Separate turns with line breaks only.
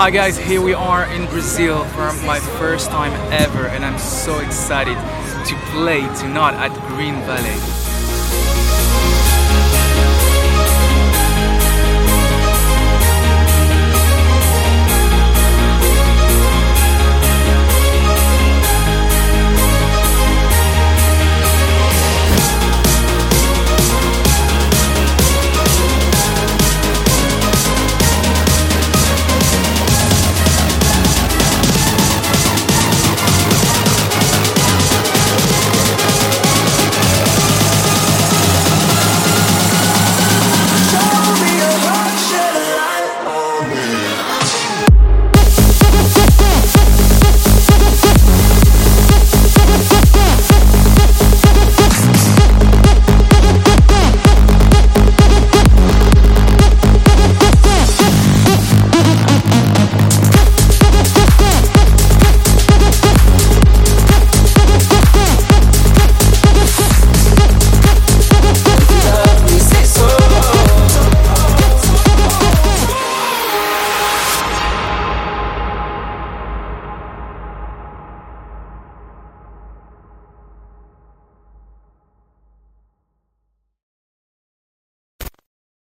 Hi guys, here we are in Brazil for my first time ever and I'm so excited to play tonight at Green Valley. Música